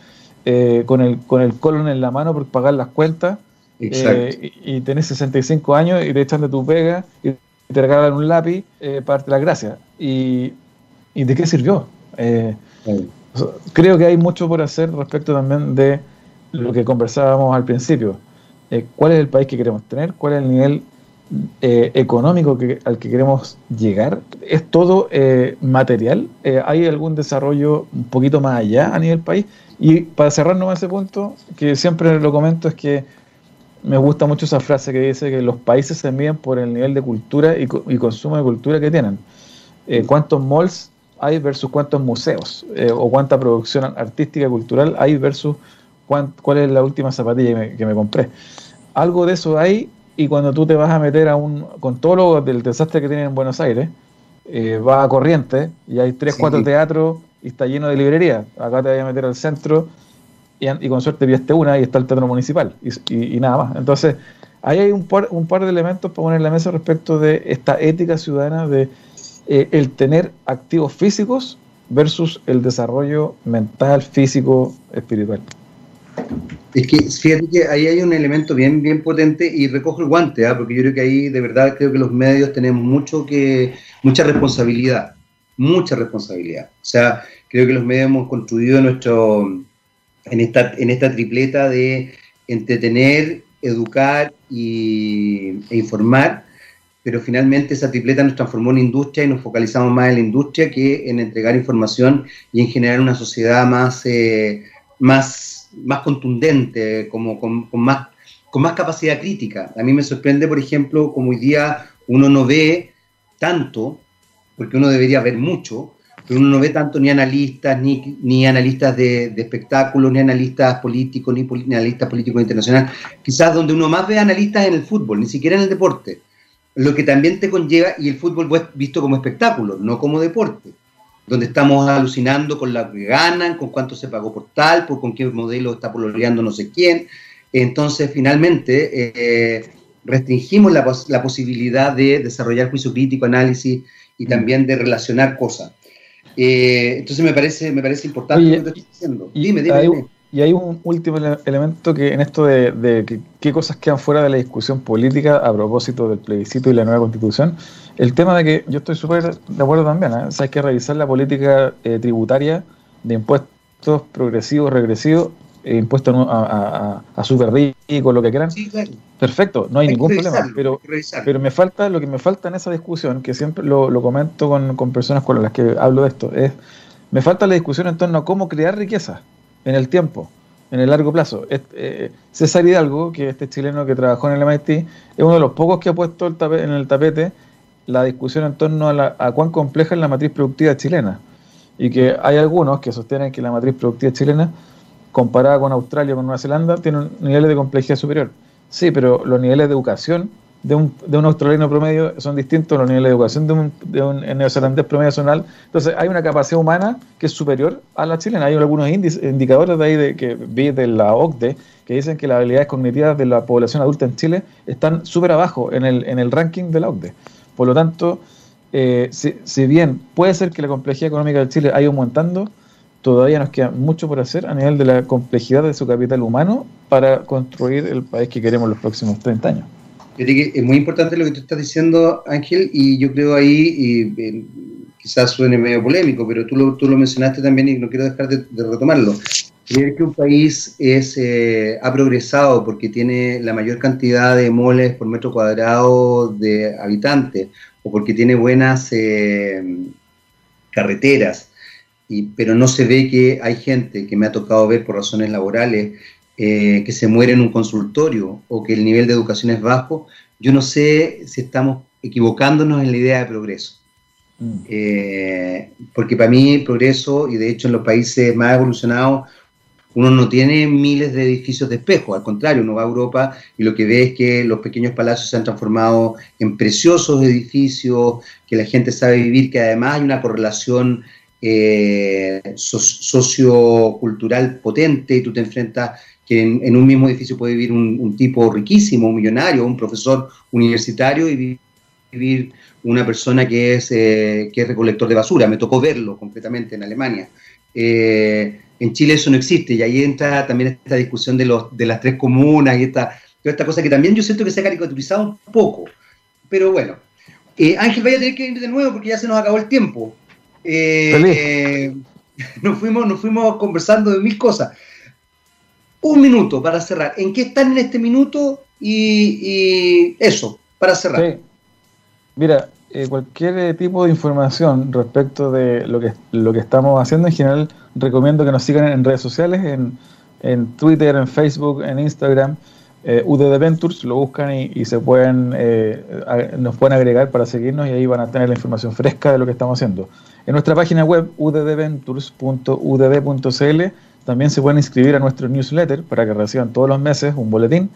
eh, con, el, con el colon en la mano por pagar las cuentas eh, y, y, tenés 65 años y te echan de tu pega y te regalan un lápiz para darte las gracias. ¿Y, ¿Y de qué sirvió? Eh, creo que hay mucho por hacer respecto también de lo que conversábamos al principio. Eh, ¿Cuál es el país que queremos tener? ¿Cuál es el nivel eh, económico que, al que queremos llegar? ¿Es todo material? ¿Hay algún desarrollo un poquito más allá a nivel país? Y para cerrarnos ese punto, que siempre lo comento, es que me gusta mucho esa frase que dice que los países se miden por el nivel de cultura y, y consumo de cultura que tienen. ¿Cuántos malls hay versus cuántos museos eh, o cuánta producción artística y cultural hay versus cuál es la última zapatilla que me, compré. Algo de eso hay y cuando tú te vas a meter a un, con todo lo del desastre que tienen en Buenos Aires, eh, vas a Corriente y hay tres, cuatro teatros y está lleno de librerías. Acá te vas a meter al centro y, con suerte vieste una y está el teatro municipal y, nada más. Entonces, ahí hay un par, un par de elementos para poner en la mesa respecto de esta ética ciudadana de eh, el tener activos físicos versus el desarrollo mental, físico, espiritual. Es que fíjate que ahí hay un elemento bien, bien potente y recojo el guante, ¿ah? porque yo creo que ahí de verdad creo que los medios tenemos mucho que, mucha responsabilidad, mucha responsabilidad. O sea, creo que los medios hemos construido nuestro, en esta, en esta tripleta de entretener, educar y, e informar, pero finalmente esa tripleta nos transformó en industria y nos focalizamos más en la industria que en entregar información y en generar una sociedad más, eh, más, más contundente, como, con, más, con más capacidad crítica. A mí me sorprende, por ejemplo, como hoy día uno no ve tanto, porque uno debería ver mucho, pero uno no ve tanto ni analistas, ni, ni analistas de, espectáculos, ni analistas políticos, ni, ni analistas políticos internacionales. Quizás donde uno más ve analistas en el fútbol, ni siquiera en el deporte lo que también te conlleva, y el fútbol es visto como espectáculo, no como deporte, donde estamos alucinando con lo que ganan, con cuánto se pagó por tal, por con qué modelo está pololeando no sé quién. Entonces, finalmente, eh, restringimos la, la, posibilidad de desarrollar juicio crítico, análisis y también de relacionar cosas. Eh, entonces, me parece, me parece importante lo que estoy diciendo. Dime, dime, dime. Y hay un último elemento que en esto de, qué cosas quedan fuera de la discusión política a propósito del plebiscito y la nueva constitución, el tema de que yo estoy súper de acuerdo también, ¿eh? hay que revisar la política eh, tributaria de impuestos progresivos, regresivos impuestos a, a, super rico, lo que quieran. Perfecto, no hay, ningún problema. Pero, pero me falta, lo que me falta en esa discusión, que siempre lo, lo comento con, con, personas con las que hablo de esto, es, me falta la discusión en torno a cómo crear riqueza en el tiempo, en el largo plazo. Eh, César Hidalgo, que este chileno que trabajó en el MIT, es uno de los pocos que ha puesto en el tapete la discusión en torno a, la, a cuán compleja es la matriz productiva chilena y que hay algunos que sostienen que la matriz productiva chilena, comparada con Australia o con Nueva Zelanda, tiene niveles de complejidad superior. Sí, pero los niveles de educación de un, de un australiano promedio son distintos a los niveles de educación de un, de un neozelandés promedio nacional. Entonces, hay una capacidad humana que es superior a la chilena. Hay algunos indicadores de ahí de, que vi de la OCDE que dicen que las habilidades cognitivas de la población adulta en Chile están súper abajo en el, en el ranking de la OCDE. Por lo tanto, eh, si, bien puede ser que la complejidad económica de Chile haya aumentando, todavía nos queda mucho por hacer a nivel de la complejidad de su capital humano para construir el país que queremos los próximos 30 años. Es muy importante lo que tú estás diciendo, Ángel, y yo creo ahí, y, quizás suene medio polémico, pero tú lo, tú lo mencionaste también y no quiero dejar de, retomarlo. Creer que un país es, eh, ha progresado porque tiene la mayor cantidad de moles por metro cuadrado de habitantes o porque tiene buenas eh, carreteras, pero no se ve que hay gente que me ha tocado ver por razones laborales eh, que se muere en un consultorio o que el nivel de educación es bajo, yo no sé si estamos equivocándonos en la idea de progreso. Mm. Eh, porque para mí progreso, y de hecho en los países más evolucionados, uno no tiene miles de edificios de espejo, al contrario, uno va a Europa y lo que ve es que los pequeños palacios se han transformado en preciosos edificios, que la gente sabe vivir, que además hay una correlación eh, sociocultural potente y tú te enfrentas que en, un mismo edificio puede vivir un, tipo riquísimo, un millonario, un profesor universitario y vivir una persona que es, eh, que es recolector de basura. Me tocó verlo completamente en Alemania. Eh, en Chile eso no existe y ahí entra también esta discusión de, los, de las tres comunas y esta, toda esta cosa que también yo siento que se ha caricaturizado un poco. Pero bueno, eh, Ángel, vaya a tener que ir de nuevo porque ya se nos acabó el tiempo. *laughs* Nos, fuimos, nos fuimos conversando de mil cosas. Un minuto para cerrar. ¿En qué están en este minuto? Y, eso, para cerrar. Mira, eh, cualquier eh, tipo de información respecto de lo que, lo que estamos haciendo en general, recomiendo que nos sigan en redes sociales, en, en Twitter, en Facebook, en Instagram, eh, UDD Ventures, lo buscan y, se pueden, eh, nos pueden agregar para seguirnos y ahí van a tener la información fresca de lo que estamos haciendo. En nuestra página web uddventures.udb.cl también se pueden inscribir a nuestro newsletter para que reciban todos los meses un boletín.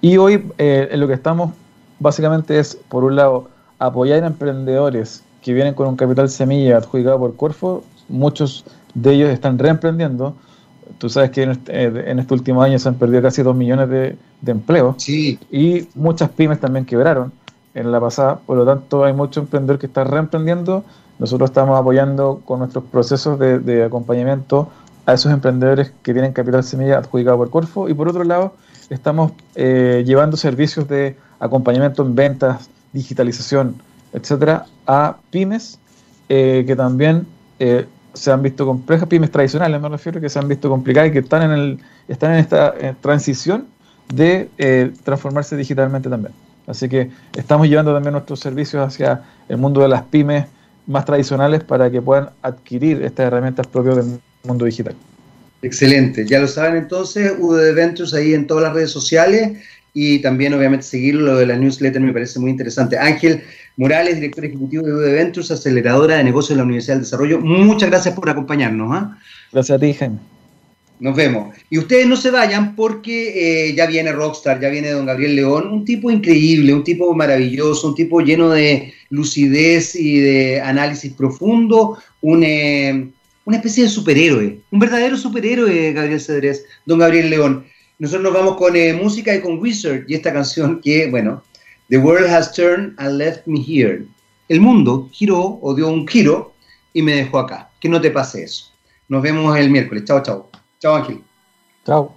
Y hoy en lo que estamos básicamente es, por un lado, apoyar a emprendedores que vienen con un capital semilla adjudicado por Corfo, muchos de ellos están reemprendiendo. Tú sabes que en este, eh, este último año se han perdido casi dos millones de, empleos sí. y muchas pymes también quebraron en la pasada, por lo tanto hay mucho emprendedor que está reemprendiendo. Nosotros estamos apoyando con nuestros procesos de, acompañamiento a esos emprendedores que tienen capital semilla adjudicado por Corfo y por otro lado estamos eh, llevando servicios de acompañamiento en ventas, digitalización, etcétera, a pymes eh, que también eh, se han visto complejas, pymes tradicionales me refiero, que se han visto complicadas y que están en, el, están en esta transición de transformarse digitalmente también. Así que estamos llevando también nuestros servicios hacia el mundo de las pymes más tradicionales para que puedan adquirir estas herramientas propias del mundo digital. Excelente, ya lo saben entonces, UD Ventures ahí en todas las redes sociales y también obviamente seguirlo, lo de la newsletter me parece muy interesante. Ángel Morales, director ejecutivo de UD Ventures, aceleradora de negocios de la Universidad del Desarrollo, muchas gracias por acompañarnos. ¿ah? Gracias a ti, Jaime. Nos vemos. Y ustedes no se vayan porque eh, ya viene Rockstar, ya viene don Gabriel León, un tipo increíble, un tipo maravilloso, un tipo lleno de lucidez y de análisis profundo, un, eh, una especie de superhéroe, un verdadero superhéroe, Gabriel Cedrés, don Gabriel León. Nosotros nos vamos con eh, música y con Wizard y esta canción que, bueno, The World Has Turned and Left Me Here. El mundo giró o dio un giro y me dejó acá. Que no te pase eso. Nos vemos el miércoles. Chao, chao. Chao, Ángel. Chao.